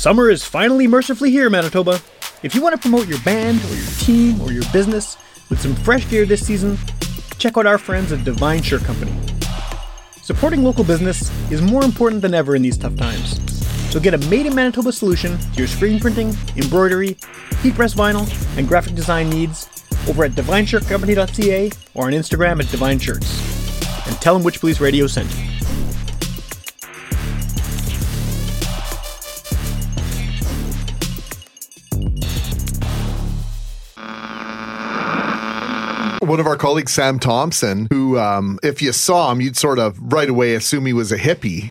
Summer is finally mercifully here, Manitoba. If you want to promote your band or your team or your business with some fresh gear this season, check out our friends at Devine Shirt Company. Supporting local business is more important than ever in these tough times. So get a made in Manitoba solution to your screen printing, embroidery, heat press vinyl, and graphic design needs over at devineshirtcompany.ca or on Instagram at Devine Shirts. And tell them Witchpolice Radio sent you. One of our colleagues, Sam Thompson, who, um, if you saw him, you'd sort of right away assume he was a hippie.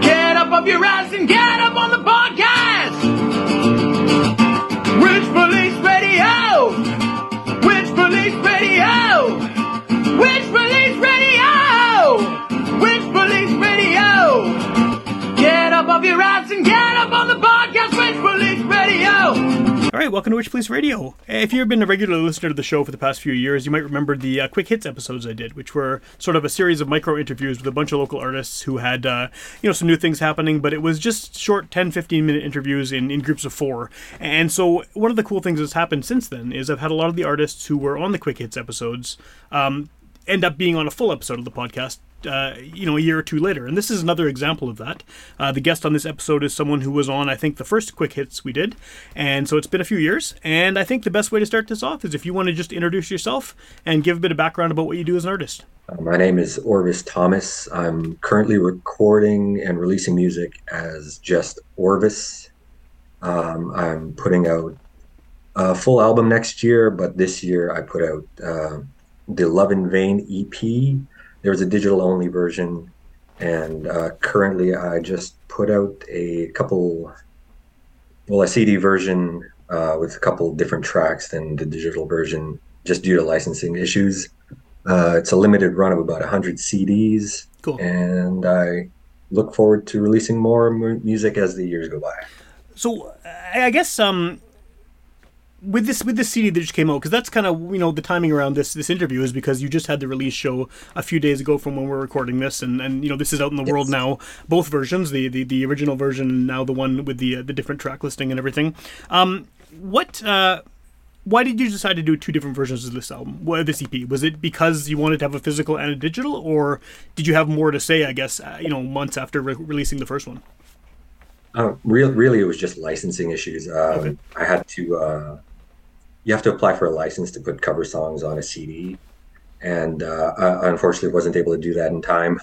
Get up off your ass and get up on the podcast! Witchpolice Radio! Witchpolice Radio! Witchpolice Radio! Witchpolice Radio! Get up off your ass All right, welcome to Witchpolice Radio. If you've been a regular listener to the show for the past few years, you might remember the uh, quick hits episodes I did, which were sort of a series of micro interviews with a bunch of local artists who had, uh, you know, some new things happening, but it was just short 10, 15 minute interviews in, in groups of four. And so one of the cool things that's happened since then is I've had a lot of the artists who were on the quick hits episodes um, end up being on a full episode of the podcast uh, you know, a year or two later. And this is another example of that. Uh, the guest on this episode is someone who was on, I think, the first quick hits we did. And so it's been a few years. And I think the best way to start this off is if you want to just introduce yourself and give a bit of background about what you do as an artist. Uh, my name is Orvis Thomas. I'm currently recording and releasing music as just Orvis. Um, I'm putting out a full album next year, but this year I put out uh, the Love in Vain EP there was a digital only version, and uh, currently I just put out a couple, well, a CD version uh, with a couple different tracks than the digital version, just due to licensing issues. Uh, it's a limited run of about 100 CDs, cool. and I look forward to releasing more music as the years go by. So I guess um, with this with this CD that just came out because that's kind of you know the timing around this this interview is because you just had the release show a few days ago from when we're recording this and and you know this is out in the yes. world now both versions the, the the original version and now the one with the uh, the different track listing and everything um what uh why did you decide to do two different versions of this album, well, this EP? Was it because you wanted to have a physical and a digital, or did you have more to say? I guess uh, you know months after re- releasing the first one. Uh, real, really, it was just licensing issues. Um, okay. I had to uh, you have to apply for a license to put cover songs on a CD, and uh, I unfortunately wasn't able to do that in time.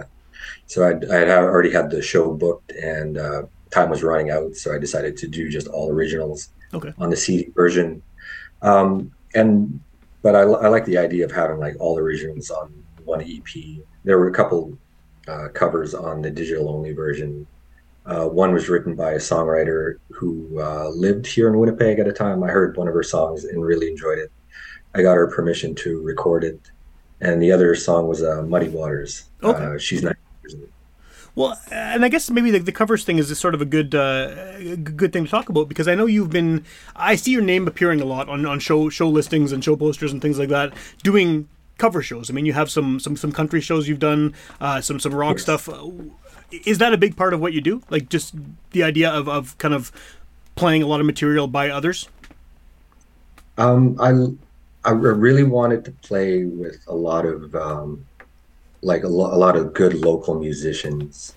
so I'd, I had already had the show booked, and uh, time was running out. So I decided to do just all originals okay. on the CD version. Um, and but I, I like the idea of having like all originals on one EP. There were a couple uh, covers on the digital only version uh, one was written by a songwriter who uh, lived here in Winnipeg at a time. I heard one of her songs and really enjoyed it. I got her permission to record it. And the other song was uh, Muddy Waters. Okay. Uh, she's not. Well, and I guess maybe the, the covers thing is sort of a good uh, good thing to talk about because I know you've been I see your name appearing a lot on, on show show listings and show posters and things like that doing cover shows. I mean, you have some some some country shows you've done, uh, some some rock yes. stuff is that a big part of what you do? Like just the idea of, of kind of playing a lot of material by others? Um, I I really wanted to play with a lot of um, like a, lo- a lot of good local musicians,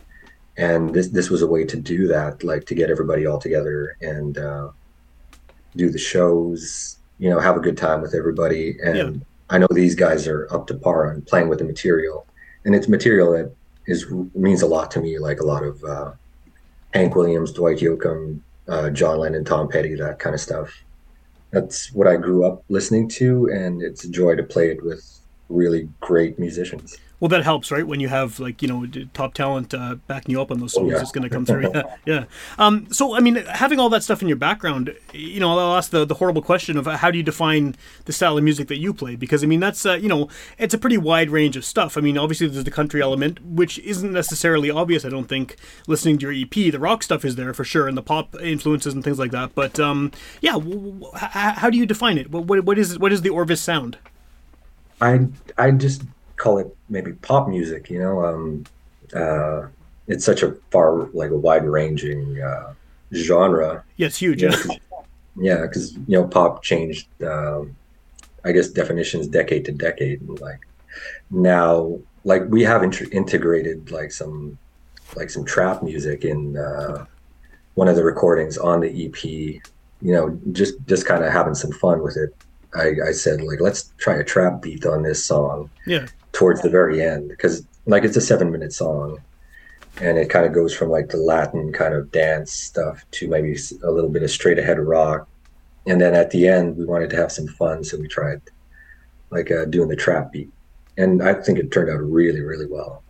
and this this was a way to do that, like to get everybody all together and uh, do the shows. You know, have a good time with everybody, and yeah. I know these guys are up to par on playing with the material, and it's material that is means a lot to me. Like a lot of uh, Hank Williams, Dwight Yoakam, uh, John Lennon, Tom Petty, that kind of stuff. That's what I grew up listening to, and it's a joy to play it with really great musicians. Well, that helps, right? When you have like you know top talent uh, backing you up on those songs, oh, yeah. it's going to come through. yeah, yeah. Um, so, I mean, having all that stuff in your background, you know, I'll ask the, the horrible question of how do you define the style of music that you play? Because I mean, that's uh, you know, it's a pretty wide range of stuff. I mean, obviously there's the country element, which isn't necessarily obvious. I don't think listening to your EP, the rock stuff is there for sure, and the pop influences and things like that. But um, yeah, how do you define it? What, what, what is what is the Orvis sound? I I just call it maybe pop music. You know, um, uh, it's such a far like a wide ranging uh, genre. Yeah, it's huge. You Yeah. know, 'cause- yeah, because you know, pop changed. Um, I guess definitions decade to decade. And like now, like we have int- integrated like some like some trap music in uh, one of the recordings on the EP. You know, just just kind of having some fun with it. I, I said like, let's try a trap beat on this song Yeah. Towards the very end because like it's a seven minute song and it kind of goes from like the latin kind of dance stuff to maybe a little bit of straight ahead rock. And then at the end we wanted to have some fun so we tried like uh, doing the trap beat. And i think it turned out really really well.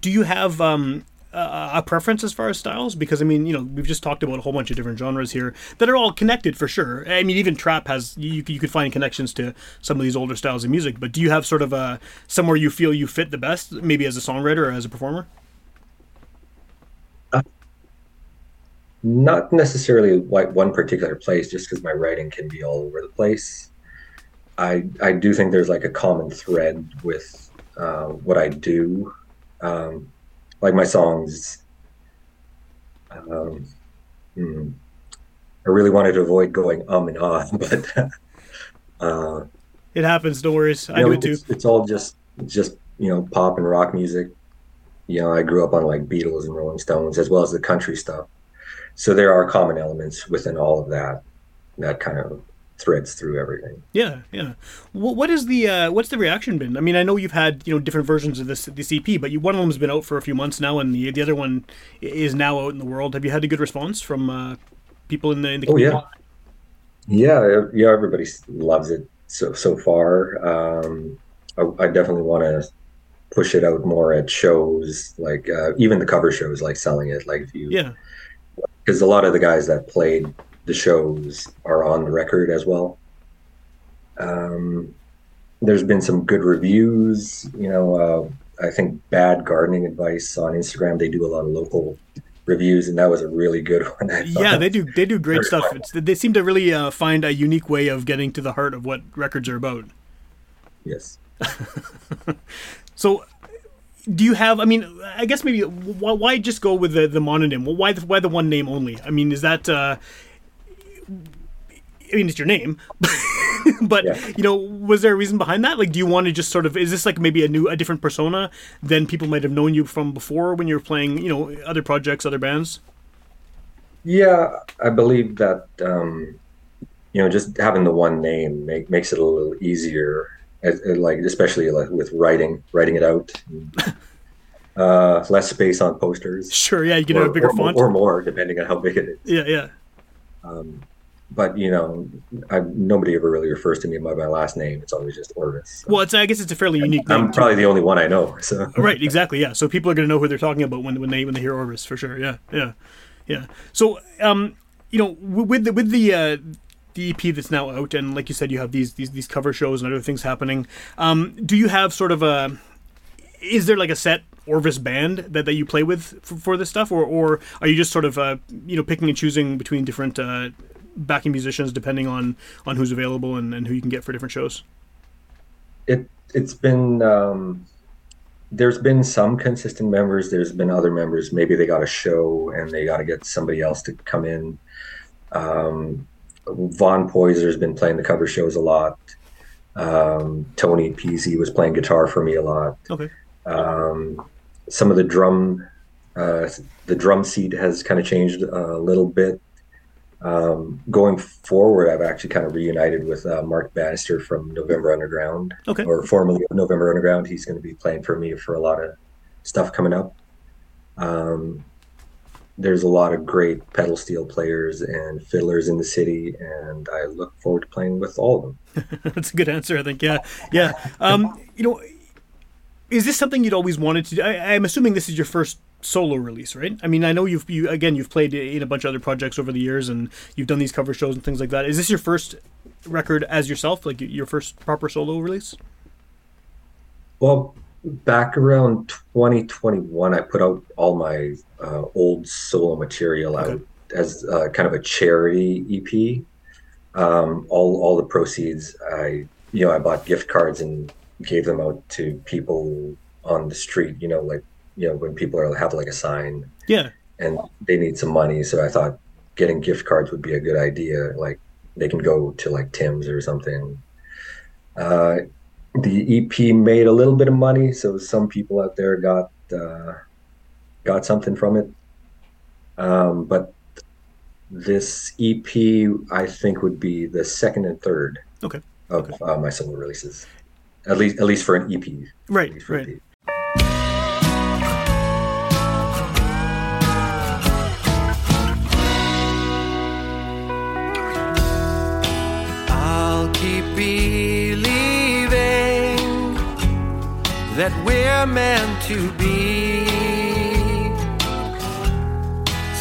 Do you have um, a, a preference as far as styles? Because I mean, you know, we've just talked about a whole bunch of different genres here that are all connected for sure. I mean, even trap has you, you could find connections to some of these older styles of music. But do you have sort of a somewhere you feel you fit the best, maybe as a songwriter or as a performer? not necessarily like one particular place just because my writing can be all over the place i i do think there's like a common thread with uh, what i do um, like my songs um, hmm, i really wanted to avoid going um and ah but uh, It happens. No worries. I know, do it too. it's, it's all just just you know pop and rock music you know i grew up on like beatles and rolling stones as well as the country stuff so there are common elements within all of that that kind of threads through everything Yeah, yeah. What, what is the uh, what's the reaction been? I mean, I know you've had you know different versions of this this EP, but you, one of them's been out for a few months now, and the the other one is now out in the world. Have you had a good response from uh, people in the in the oh community? yeah yeah yeah everybody loves it so so far um i, I definitely want to push it out more at shows like uh, even the cover shows like selling it like if you Yeah, because a lot of the guys that played the shows are on the record as well. Um, there's been some good reviews. You know, uh, I think Bad Gardening Advice on Instagram. They do a lot of local reviews, and that was a really good one. Yeah. They do they do great stuff. It's, they seem to really uh, find a unique way of getting to the heart of what records are about. Yes. So, do you have? I mean, I guess maybe why, why just go with the the mononym? Why the, why the one name only? I mean, is that? Uh, I mean, it's your name, but Yeah. you know, was there a reason behind that? Like, do you want to just sort of? Is this like maybe a new, a different persona than people might have known you from before when you were playing, you know, other projects, other bands? Yeah, I believe that um, you know just having the one name make, makes it a little easier, as, like especially like with writing, writing it out. uh, less space on posters. Sure, yeah, you can have a bigger or, font. or more, depending on how big it is. yeah, yeah. Um, but you know, I, nobody ever really refers to me by my last name. It's always just Orvis. So Well, it's I guess it's a fairly unique name. I'm probably the only one I know. So Right, exactly. Yeah. So people are going to know who they're talking about when when they when they hear Orvis for sure. Yeah, yeah, yeah. So um, you know, with the with the uh, the EP that's now out, and like you said, you have these these these cover shows and other things happening. Um, do you have sort of a is there like a set Orvis band that, that you play with for, for this stuff, or or are you just sort of uh, you know picking and choosing between different uh, backing musicians depending on on who's available and, and who you can get for different shows? it it's been um, there's been some consistent members. There's been other members. Maybe they got a show and they got to get somebody else to come in. Um, Von Poiser's been playing the cover shows a lot. Um, Tony Peasy was playing guitar for me a lot. Okay. Um, some of the drum, uh, the drum seat has kind of changed a little bit. Um, going forward, I've actually kind of reunited with uh, Mark Bannister from November Underground, Okay. or formerly November Underground. He's going to be playing for me for a lot of stuff coming up. Um, there's a lot of great pedal steel players and fiddlers in the city, and I look forward to playing with all of them. That's a good answer, I think. Yeah, yeah. Um, you know, is this something you'd always wanted to do? I, I'm assuming this is your first solo release, right? I mean, I know you've you again you've played in a bunch of other projects over the years, and you've done these cover shows and things like that. Is this your first record as yourself, like your first proper solo release? Well, back around 2021, I put out all my uh, old solo material out as uh, kind of a charity EP. Um, all all the proceeds, I you know, I bought gift cards and gave them out to people on the street. You know, like you know when people are have like a sign Yeah, and they need some money. So I thought getting gift cards would be a good idea. Like they can go to like Tim's or something. Uh, the EP made a little bit of money, so some people out there got uh, got something from it. Um, but this EP, I think, would be the second and third Okay. of uh, my solo releases, at least at least for an EP. Right, At least for an right. EP. That we're meant to be.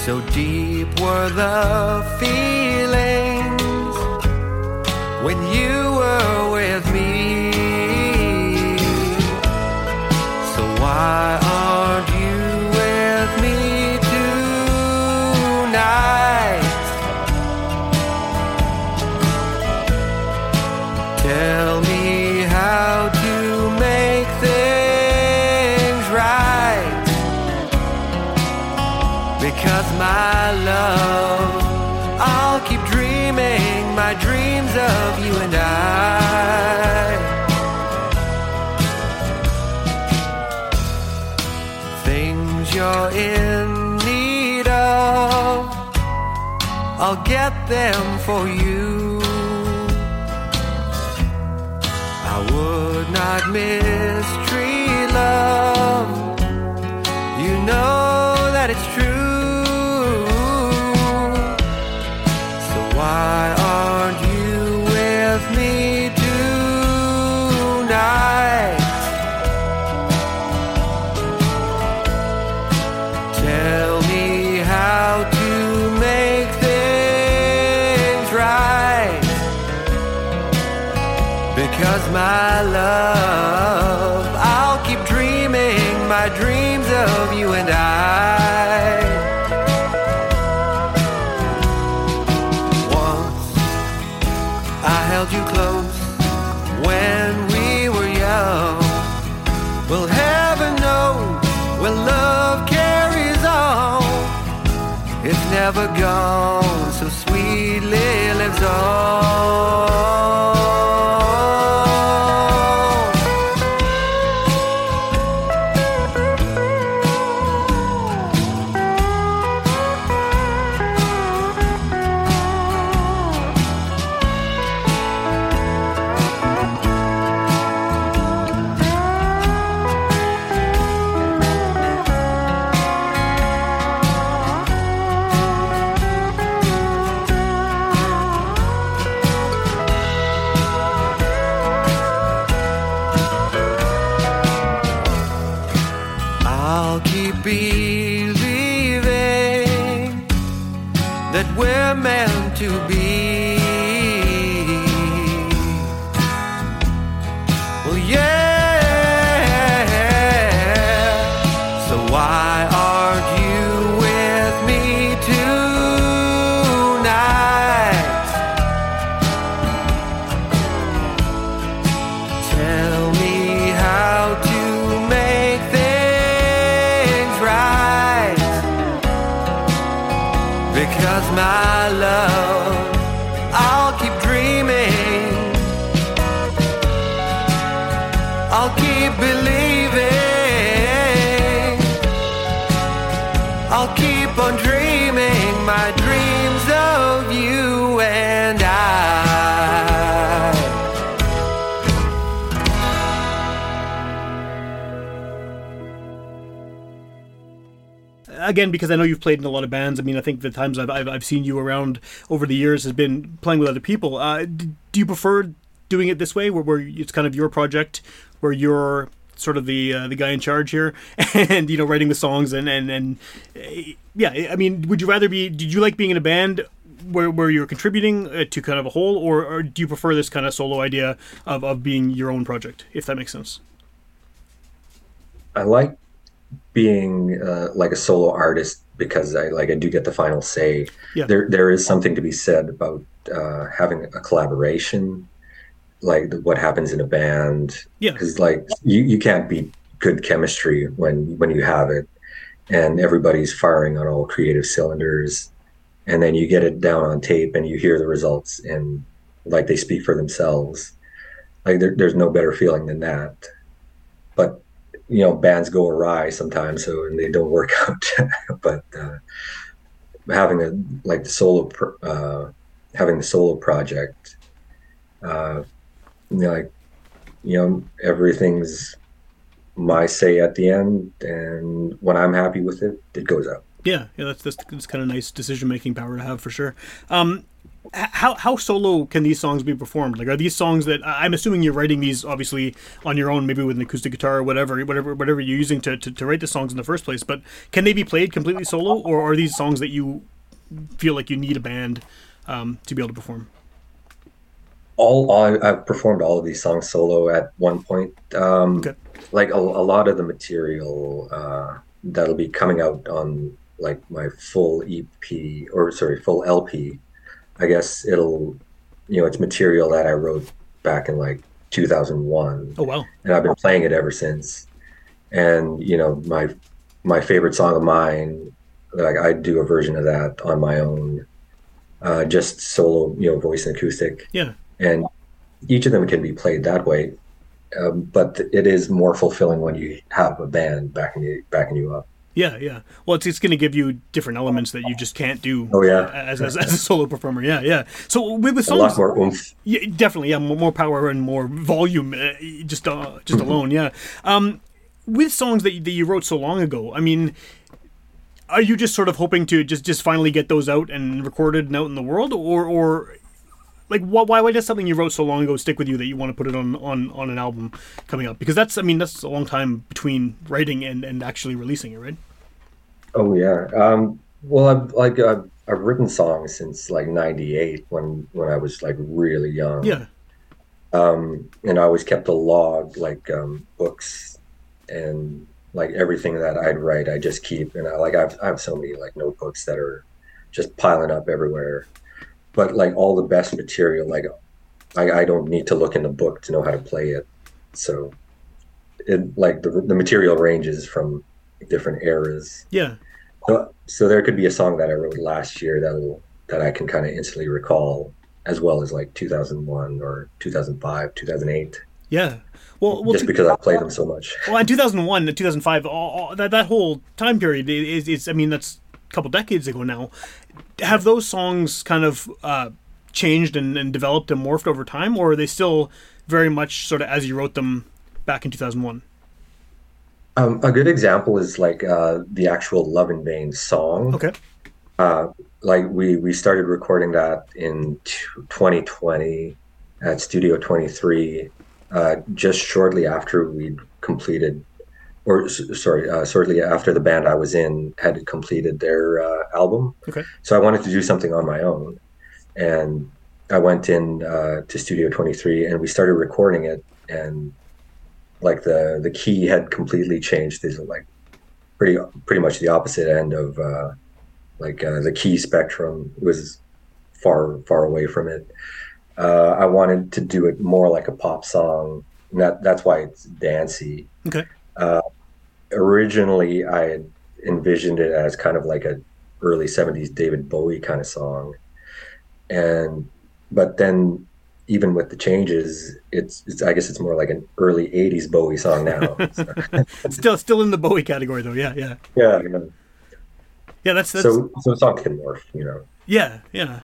So deep were the feelings when you were with me. So why them for you. I would not mistreat never gone, Because my love, I'll keep dreaming. I'll keep believing. Again because I know you've played in a lot of bands. I mean, I think the times I've I've, I've seen you around over the years has been playing with other people. Uh, d- do you prefer doing it this way, where, where it's kind of your project, where you're sort of the uh, the guy in charge here, and you know writing the songs and and and uh, yeah. I mean, would you rather be? Did you like being in a band? Where, where you're contributing uh, to kind of a whole, or, or do you prefer this kind of solo idea of, of being your own project, if that makes sense? I like being uh, like a solo artist because I like I do get the final say. Yeah. There there is something to be said about uh, having a collaboration, like the, what happens in a band. Yeah. Because like you you can't beat good chemistry when when you have it, and everybody's firing on all creative cylinders and then you get it down on tape and you hear the results and like they speak for themselves like there, there's no better feeling than that but you know bands go awry sometimes so and they don't work out but uh, having a like the solo pr- uh, having the solo project uh, you know, like you know everything's my say at the end and when i'm happy with it it goes out Yeah, yeah, that's that's, that's kind of nice decision making power to have for sure. Um, how how solo can these songs be performed? Like, are these songs that I'm assuming you're writing these obviously on your own, maybe with an acoustic guitar or whatever, whatever, whatever you're using to, to, to write the songs in the first place. But can they be played completely solo, or are these songs that you feel like you need a band um, to be able to perform? all I, I've performed all of these songs solo at one point. Um, Okay. Like a, a lot of the material uh, that'll be coming out on like my full EP or sorry full LP. I guess it'll you know it's material that I wrote back in like 2001 Oh wow, and I've been playing it ever since. And you know, my my favorite song of mine, like I do a version of that on my own, uh, just solo, you know, voice and acoustic, yeah, and each of them can be played that way. Um, but it is more fulfilling when you have a band backing you backing you up. Yeah, yeah. Well, it's it's going to give you different elements that you just can't do. Oh, yeah. as, as, as a solo performer. Yeah, yeah. So with, with A lot songs. Yeah, definitely. Yeah, more, more power and more volume, uh, just uh, just alone. Yeah. Um, with songs that you, that you wrote so long ago, I mean, are you just sort of hoping to just just finally get those out and recorded and out in the world, or or like why why why does something you wrote so long ago stick with you that you want to put it on on on an album coming up? Because that's I mean that's a long time between writing and and actually releasing it, right? Oh yeah. Um, well, I've like I've, I've written songs since like '98 when when I was like really young. Yeah. um, and I always kept a log, like um, books and like everything that I'd write, I just keep. And I like I've I have so many like notebooks that are just piling up everywhere. But like all the best material, like I, I don't need to look in the book to know how to play it. So it like the the material ranges from different eras. Yeah. So, so there could be a song that I wrote last year that'll that I can kind of instantly recall, as well as like 2001 or 2005, 2008, Yeah. Well, well, just because I played them so much. Well, in 2001 to 2005, all, all, that, that whole time period is, is, I mean, that's a couple decades ago now. Have those songs kind of uh, changed and, and developed and morphed over time, or are they still very much sort of as you wrote them back in 2001? Um, a good example is like uh, the actual "Love in Vain" song. Okay. Uh, like we we started recording that in t- 2020 at Studio 23, uh, just shortly after we'd completed, or sorry, uh, shortly after the band I was in had completed their uh, album. Okay. So I wanted to do something on my own, and I went in uh, to Studio 23 and we started recording it, and like the the key had completely changed. There's like pretty pretty much the opposite end of uh, like uh, the key spectrum It was far far away from it. Uh, I wanted to do it more like a pop song. And that that's why it's dancey. Okay. Uh, originally, I had envisioned it as kind of like a early '70s David Bowie kind of song, and but then even with the changes, it's, it's I guess it's more like an early '80s Bowie song now. So, Still, still in the Bowie category though. Yeah, yeah, yeah, know. yeah. That's that's so so songs can morph, you know. yeah, yeah.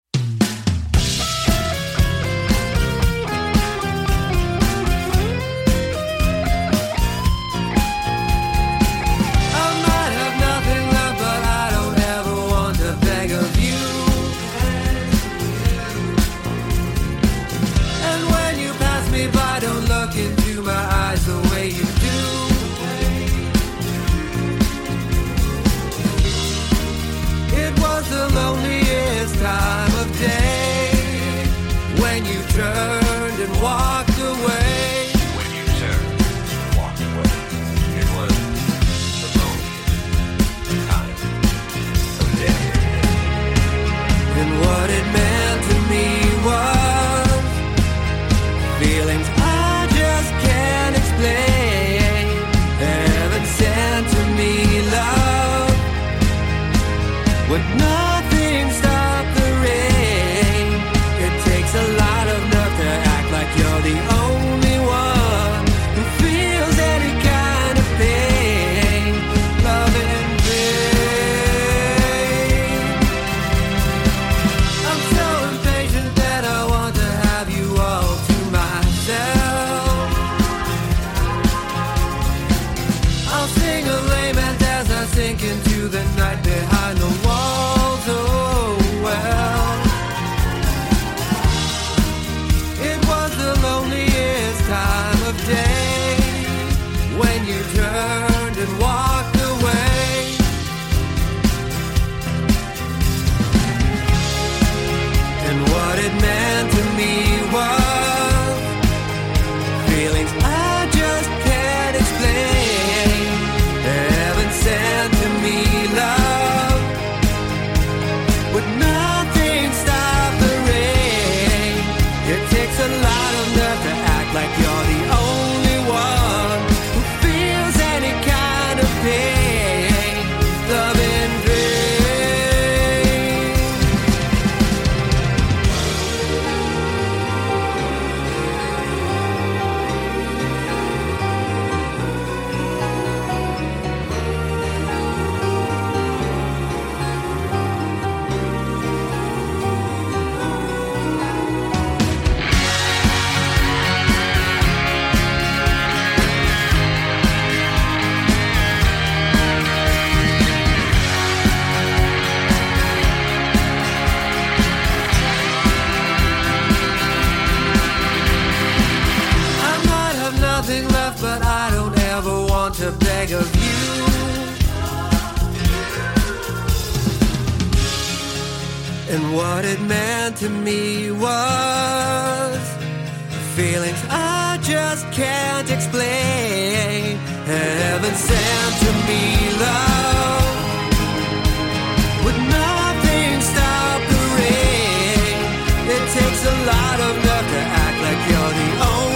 And what it meant to me was feelings I just can't explain. Heaven sent to me love. Would nothing stop the rain? It takes a lot of love to act like you're the only.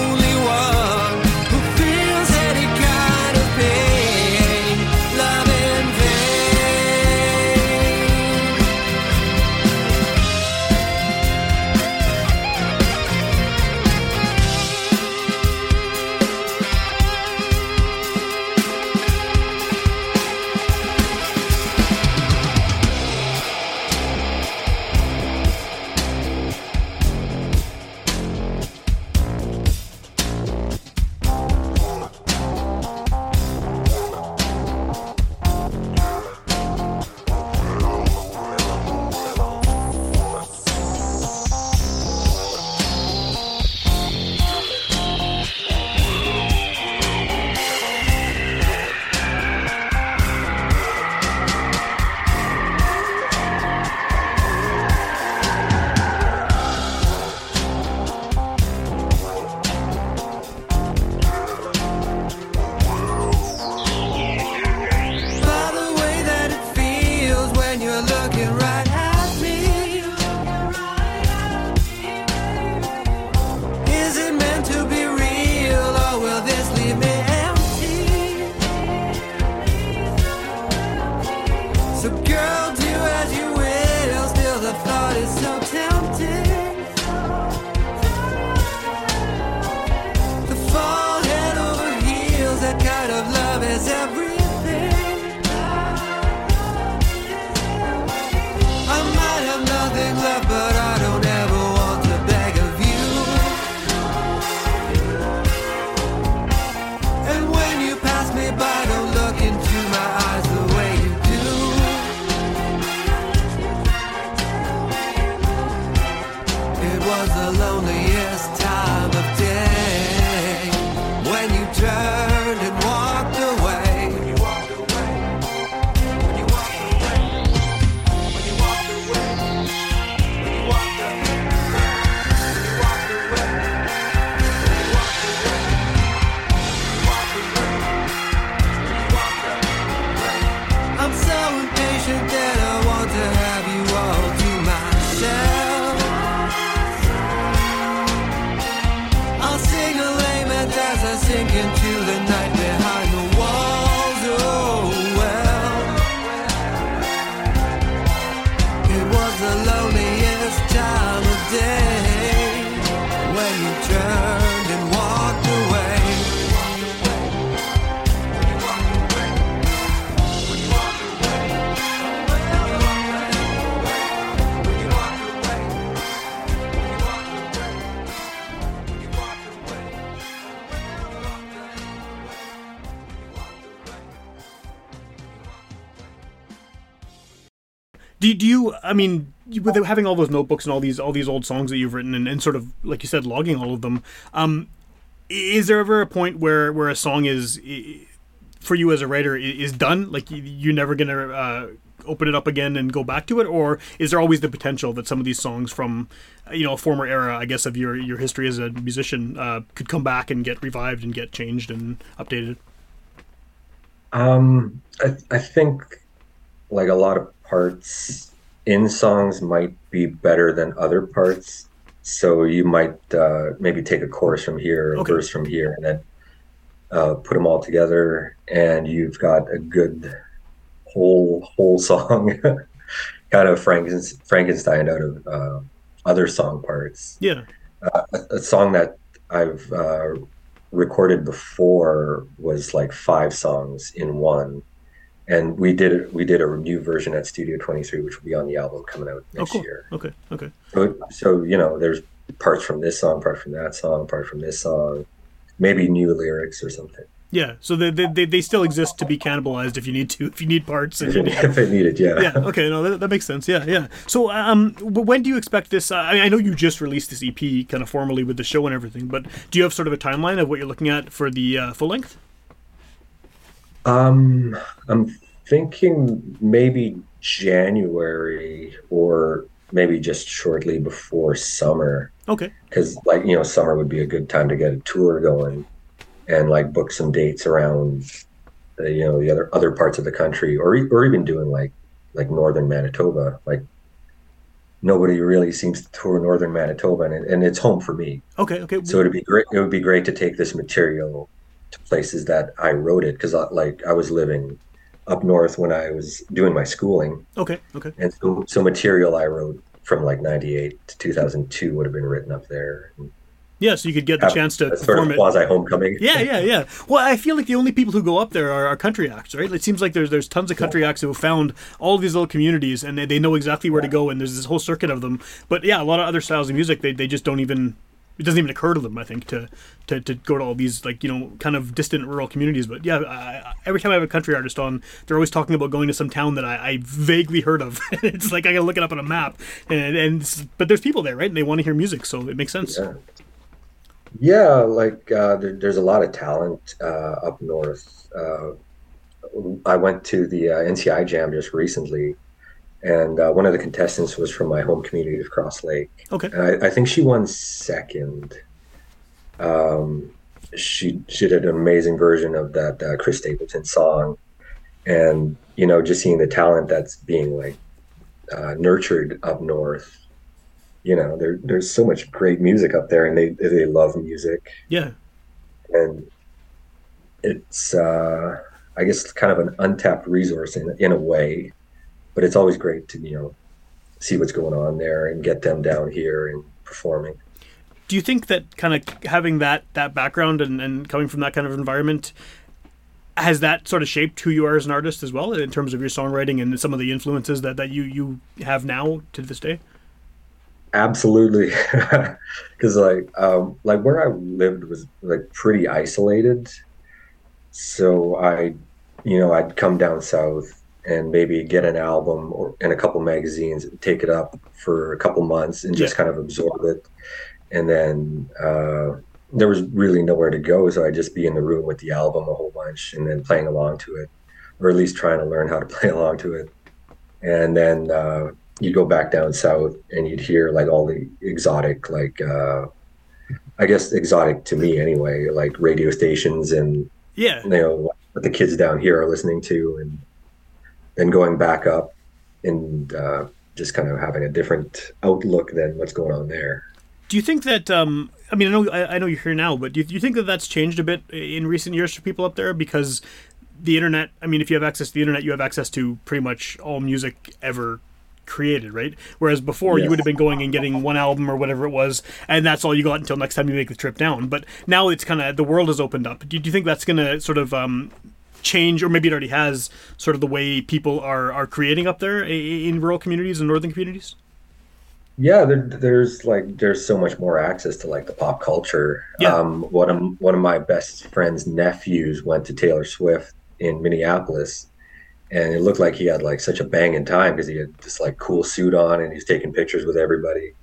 I mean, with having all those notebooks and all these all these old songs that you've written and, and sort of like you said, logging all of them. Um, is there ever a point where where a song is for you as a writer is done? Like you, you're never gonna uh, open it up again and go back to it, or is there always the potential that some of these songs from you know a former era, I guess, of your your history as a musician uh, could come back and get revived and get changed and updated? Um, I, I think like a lot of parts in songs might be better than other parts. So you might uh, maybe take a chorus from here, a Okay. verse from here, and then uh, put them all together, and you've got a good whole whole song, kind of Franken- Frankenstein out of uh, other song parts Yeah. a, a song that I've uh, recorded before was like five songs in one, and we did we did a new version at Studio Twenty Three, which will be on the album coming out Oh, next cool. year. Okay. Okay. So, so you know, there's parts from this song, part from that song, part from this song, maybe new lyrics or something Yeah. So they, they, they, they still exist to be cannibalized if you need to, if you need parts. If you need, if it needed. Yeah. yeah. Okay. No, that, that makes sense. Yeah. Yeah. So, um, when do you expect this? Uh, I, I know you just released this EP kind of formally with the show and everything, but do you have sort of a timeline of what you're looking at for the uh, full length? Um, I'm thinking maybe January or maybe just shortly before summer. Okay. because like you know summer would be a good time to get a tour going and like book some dates around the, you know the other other parts of the country or or even doing like like northern manitoba like nobody really seems to tour northern manitoba and, it- and it's home for me Okay. Okay. so it'd be great it would be great to take this material to places that i wrote it because like i was living up north when i was doing my schooling okay. Okay. and so, so material I wrote from like 98 to 2002 would have been written up there. Yeah. So you could get the chance to a sort perform of quasi homecoming. Yeah, yeah, yeah. Well, I feel like the only people who go up there are, are country acts, right? It seems like there's there's tons of country acts who have found all these little communities and they, they know exactly where to go, and there's this whole circuit of them. But yeah, a lot of other styles of music, they, they just don't even. It doesn't even occur to them, I think, to, to, to go to all these like you know kind of distant rural communities. But yeah, I, every time I have a country artist on, they're always talking about going to some town that I, I vaguely heard of. it's like I gotta look it up on a map, and and but there's people there, right? And they want to hear music, so it makes sense. Yeah. Yeah, like uh, there, there's a lot of talent uh, up north. Uh, I went to the uh, NCI Jam just recently, and uh, one of the contestants was from my home community of Cross Lake. Okay. And I, I think she won second. Um, she she did an amazing version of that uh, Chris Stapleton song, and you know just seeing the talent that's being like uh, nurtured up north. You know, there there's so much great music up there, and they they love music, Yeah. and it's uh, I guess kind of an untapped resource in in a way, but it's always great to you know see what's going on there and get them down here and performing. do you think that kind of having that that background and, and coming from that kind of environment has that sort of shaped who you are as an artist as well in terms of your songwriting and some of the influences that, that you you have now to this day? Absolutely, because like um, like where I lived was like pretty isolated, so I, you know, I'd come down south and maybe get an album or and a couple magazines, take it up for a couple months and just Yeah. kind of absorb it, and then uh, there was really nowhere to go, so I'd just be in the room with the album a whole bunch and then playing along to it, or at least trying to learn how to play along to it, and then. Uh, you'd go back down south and you'd hear like all the exotic like uh i guess exotic to me anyway like radio stations and yeah you know what the kids down here are listening to and then going back up and uh just kind of having a different outlook than what's going on there do you think that um i mean i know i, I know you're here now but do you, do you think that that's changed a bit in recent years for people up there because the internet i mean if you have access to the internet you have access to pretty much all music ever created, right? Whereas before you would have been going and getting one album or whatever it was, and that's all you got until next time you make the trip down. But now it's kind of the world has opened up. Do, do you think that's going to sort of um, change, or maybe it already has, sort of the way people are are creating up there in rural communities and northern communities? Yeah, there, there's like there's so much more access to like the pop culture. Yeah. Um, one of one of my best friend's nephews went to Taylor Swift in Minneapolis, and it looked like he had like such a banging time because he had this like cool suit on and he's taking pictures with everybody,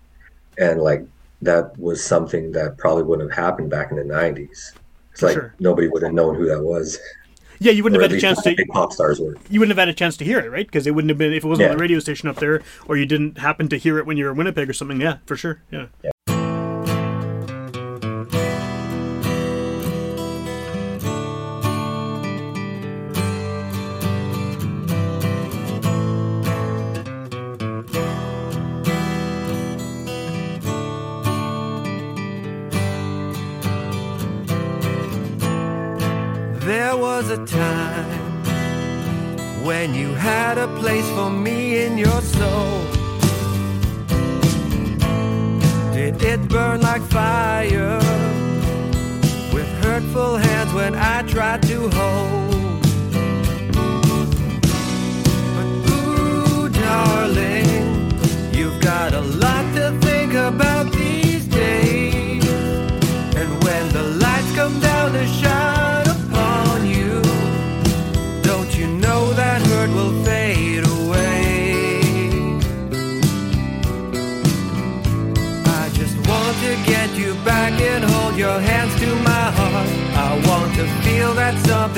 and like that was something that probably wouldn't have happened back in the '90s. It's like sure. nobody would have known who that was. Yeah, you wouldn't have had a chance to. Pop stars were. You wouldn't have had a chance to hear it, right? Because it wouldn't have been if it wasn't yeah. on the radio station up there, or you didn't happen to hear it when you were in Winnipeg or something. Yeah, for sure. Yeah. yeah.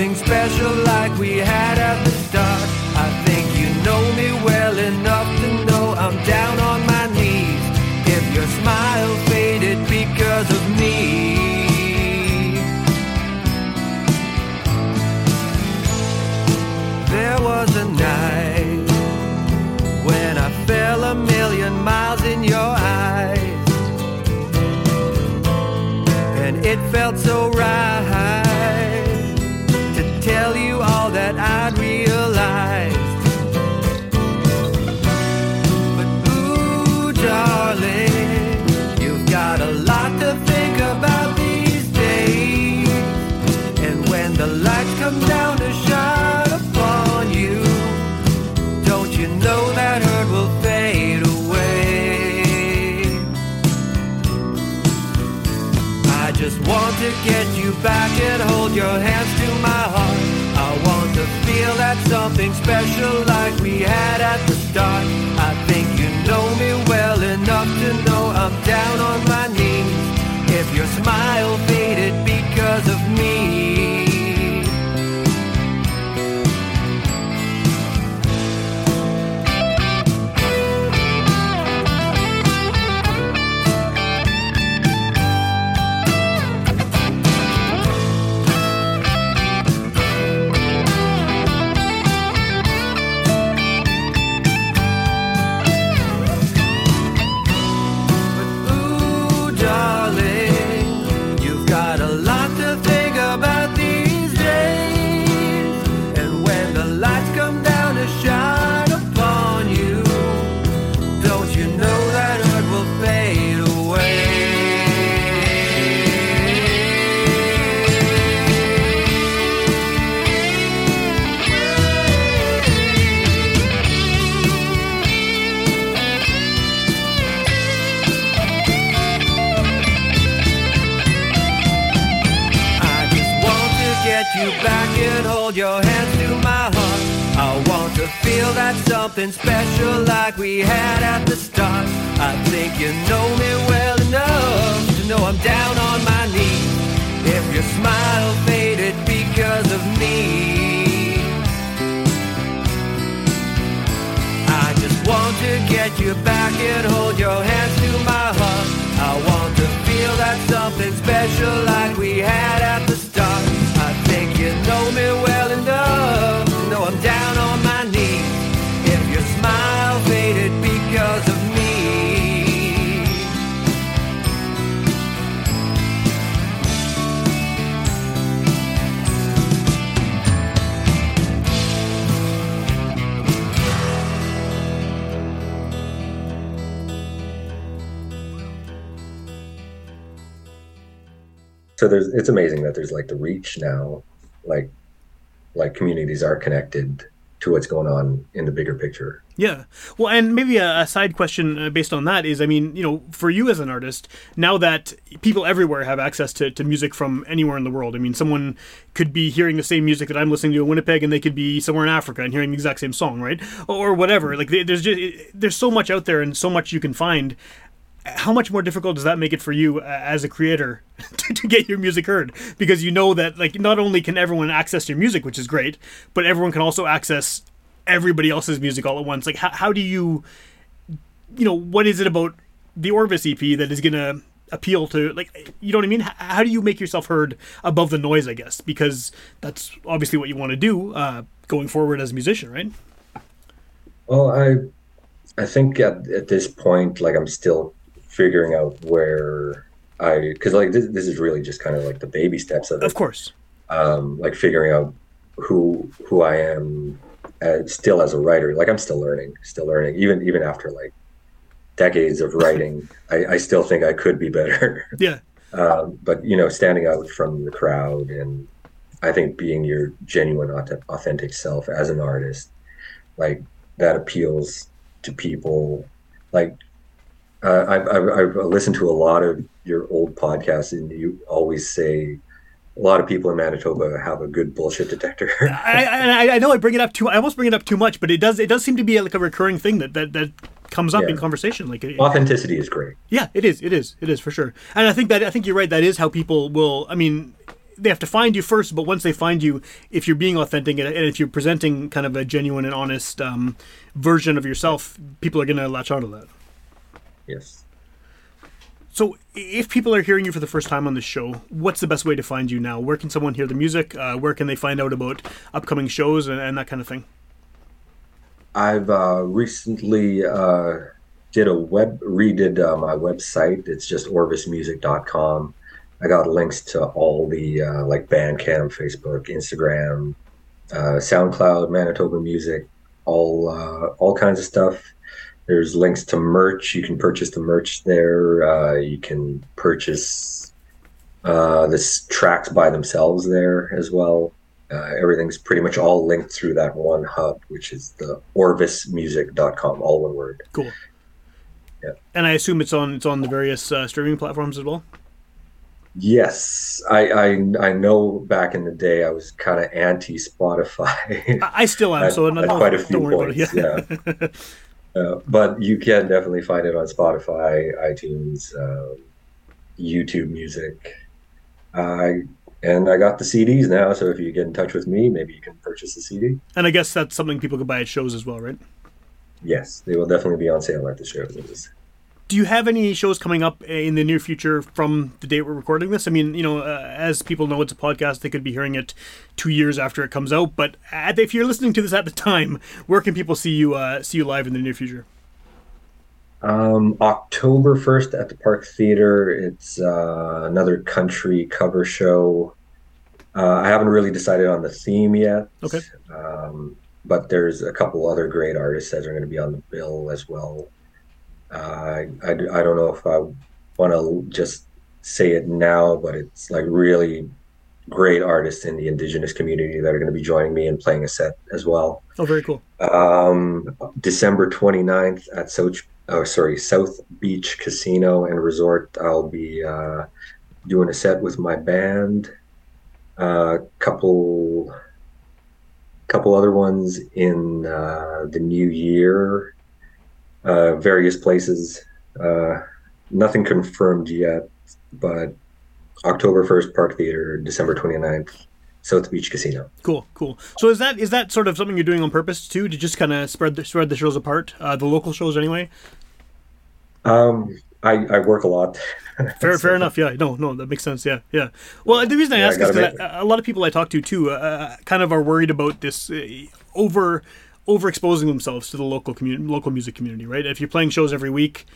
Nothing special like we had at the hands to my heart. I want to feel that something special like we had at the start. Your smile faded because of me. I just want to get you back and hold your hands to my heart. I want to feel that something special. so there's it's amazing that there's like the reach now like like communities are connected to what's going on in the bigger picture. Yeah. Well, and maybe a, a, side question uh, based on that is I mean, you know, for you as an artist, now that people everywhere have access to, to music from anywhere in the world, I mean, someone could be hearing the same music that I'm listening to in Winnipeg and they could be somewhere in Africa and hearing the exact same song, right? Or, or whatever. Like, there's just, there's so much out there and so much you can find how much more difficult does that make it for you uh, as a creator to, to get your music heard? Because you know that, like, not only can everyone access your music, which is great, but everyone can also access everybody else's music all at once. Like, how, how do you, you know, what is it about the Orvis EP that is to appeal to, like, you know what I mean? How, how do you make yourself heard above the noise, I guess? Because that's obviously what you want to do uh, going forward as a musician, right? Well, I I think at, at this point, like I'm still figuring out where I because like this, this is really just kind of like the baby steps of it. Of course. um, like figuring out who who I am as, still as a writer. Like I'm still learning, still learning. Even even after like decades of writing, I, I still think I could be better. Yeah. um, but you know, standing out from the crowd and I think being your genuine, authentic self as an artist, like that appeals to people. Like uh, I've, I've, I've listened to a lot of your old podcasts, and you always say a lot of people in Manitoba have a good bullshit detector. I, I, I know I bring it up too. I almost bring it up too much, but it does. It does seem to be like a recurring thing that that, that comes up Yeah. in conversation. Like, it, Authenticity is great. yeah, it is. It is. It is for sure. And I think that I think you're right. That is how people will. I mean, they have to find you first, but once they find you, if you're being authentic and, and if you're presenting kind of a genuine and honest um, version of yourself, people are going to latch onto that. Yes. So, if people are hearing you for the first time on the show, what's the best way to find you now? Where can someone hear the music? Uh, where can they find out about upcoming shows and, and that kind of thing? I've uh, recently uh, did a web redid uh, my website. It's just orvismusic.com. I got links to all the uh, like Bandcamp, Facebook, Instagram, uh, SoundCloud, Manitoba Music, all uh, all kinds of stuff. There's links to merch. You can purchase the merch there. Uh, you can purchase uh, the s- tracks by themselves there as well. Uh, everything's pretty much all linked through that one hub, which is the orvismusic.com, all one word. Cool. Yeah. And I assume it's on it's on the various uh, streaming platforms as well. Yes, I, I I know back in the day I was kind of anti Spotify. I, I still am, At- so no, at no, quite a few points, it. Yeah. Uh, but you can definitely find it on Spotify, iTunes, um, YouTube Music. I and I got the CDs now, so if you get in touch with me, maybe you can purchase the CD. and I guess that's something people could buy at shows as well, right? Yes, they will definitely be on sale at the shows. Do you have any shows coming up in the near future from the date we're recording this? I mean, you know, uh, as people know, it's a podcast. They could be hearing it two years after it comes out. But at, if you're listening to this at the time, where can people see you uh, see you live in the near future? Um, October 1st at the Park Theater. It's uh, another country cover show. Uh, I haven't really decided on the theme yet. Okay. Um, but there's a couple other great artists that are going to be on the bill as well. Uh, I, I, don't know if I want to just say it now, but it's like really great artists in the indigenous community that are going to be joining me and playing a set as well. Oh, very cool. Um, December 29th at South, oh, sorry, South Beach Casino and Resort. I'll be uh, doing a set with my band. A uh, couple, couple other ones in uh, the new year. Uh, various places. Uh, nothing confirmed yet, but October 1st, Park Theater. December 29th, South Beach Casino. Cool, cool. So is that is that sort of something you're doing on purpose too, to just kind of spread the, spread the shows apart, uh, the local shows anyway? Um, I, I work a lot. Fair, fair enough. Yeah, no, no, that makes sense. Yeah, yeah. Well, the reason I Yeah, I ask is gotta because a lot of people I talk to too, uh, kind of are worried about this uh, over overexposing themselves to the local community, local music community. Right? If you're playing shows every week,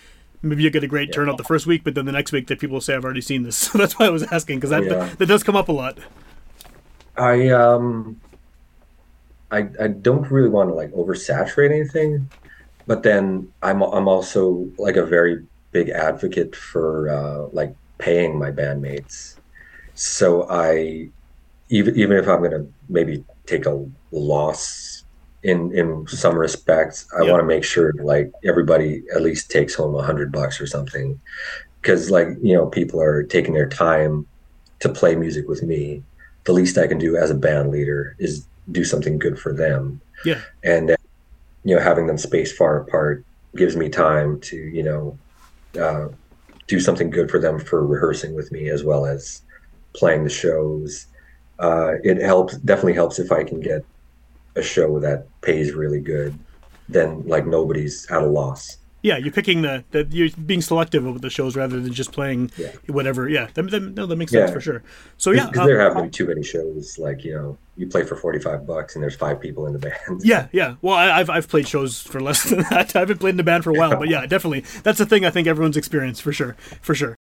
maybe you get a great turnout the first week, but then the next week that people say I've already seen this. So that's why I was asking because that, Yeah. that does come up a lot. I um I I don't really want to like oversaturate anything, but then I'm I'm also like a very big advocate for uh like paying my bandmates. So I even even if I'm gonna maybe take a loss in in some respects, I Yeah. want to make sure like everybody at least takes home a hundred bucks or something, because like you know people are taking their time to play music with me. The least I can do as a band leader is do something good for them, Yeah. and uh, you know having them spaced far apart gives me time to you know uh, do something good for them for rehearsing with me as well as playing the shows. Uh, it helps definitely helps if I can get a show that pays really good. Then like nobody's at a loss. Yeah, you're picking the, the you're being selective of the shows rather than just playing Yeah. whatever. Yeah, that, that, no, that makes sense for sure. So yeah, because um, there have been too many shows like you know you play for 45 bucks and there's five people in the band Yeah, yeah. Well, I, I've I've played shows for less than that. I haven't played in the band for a while, but yeah, definitely. That's the thing I think everyone's experienced for sure, for sure.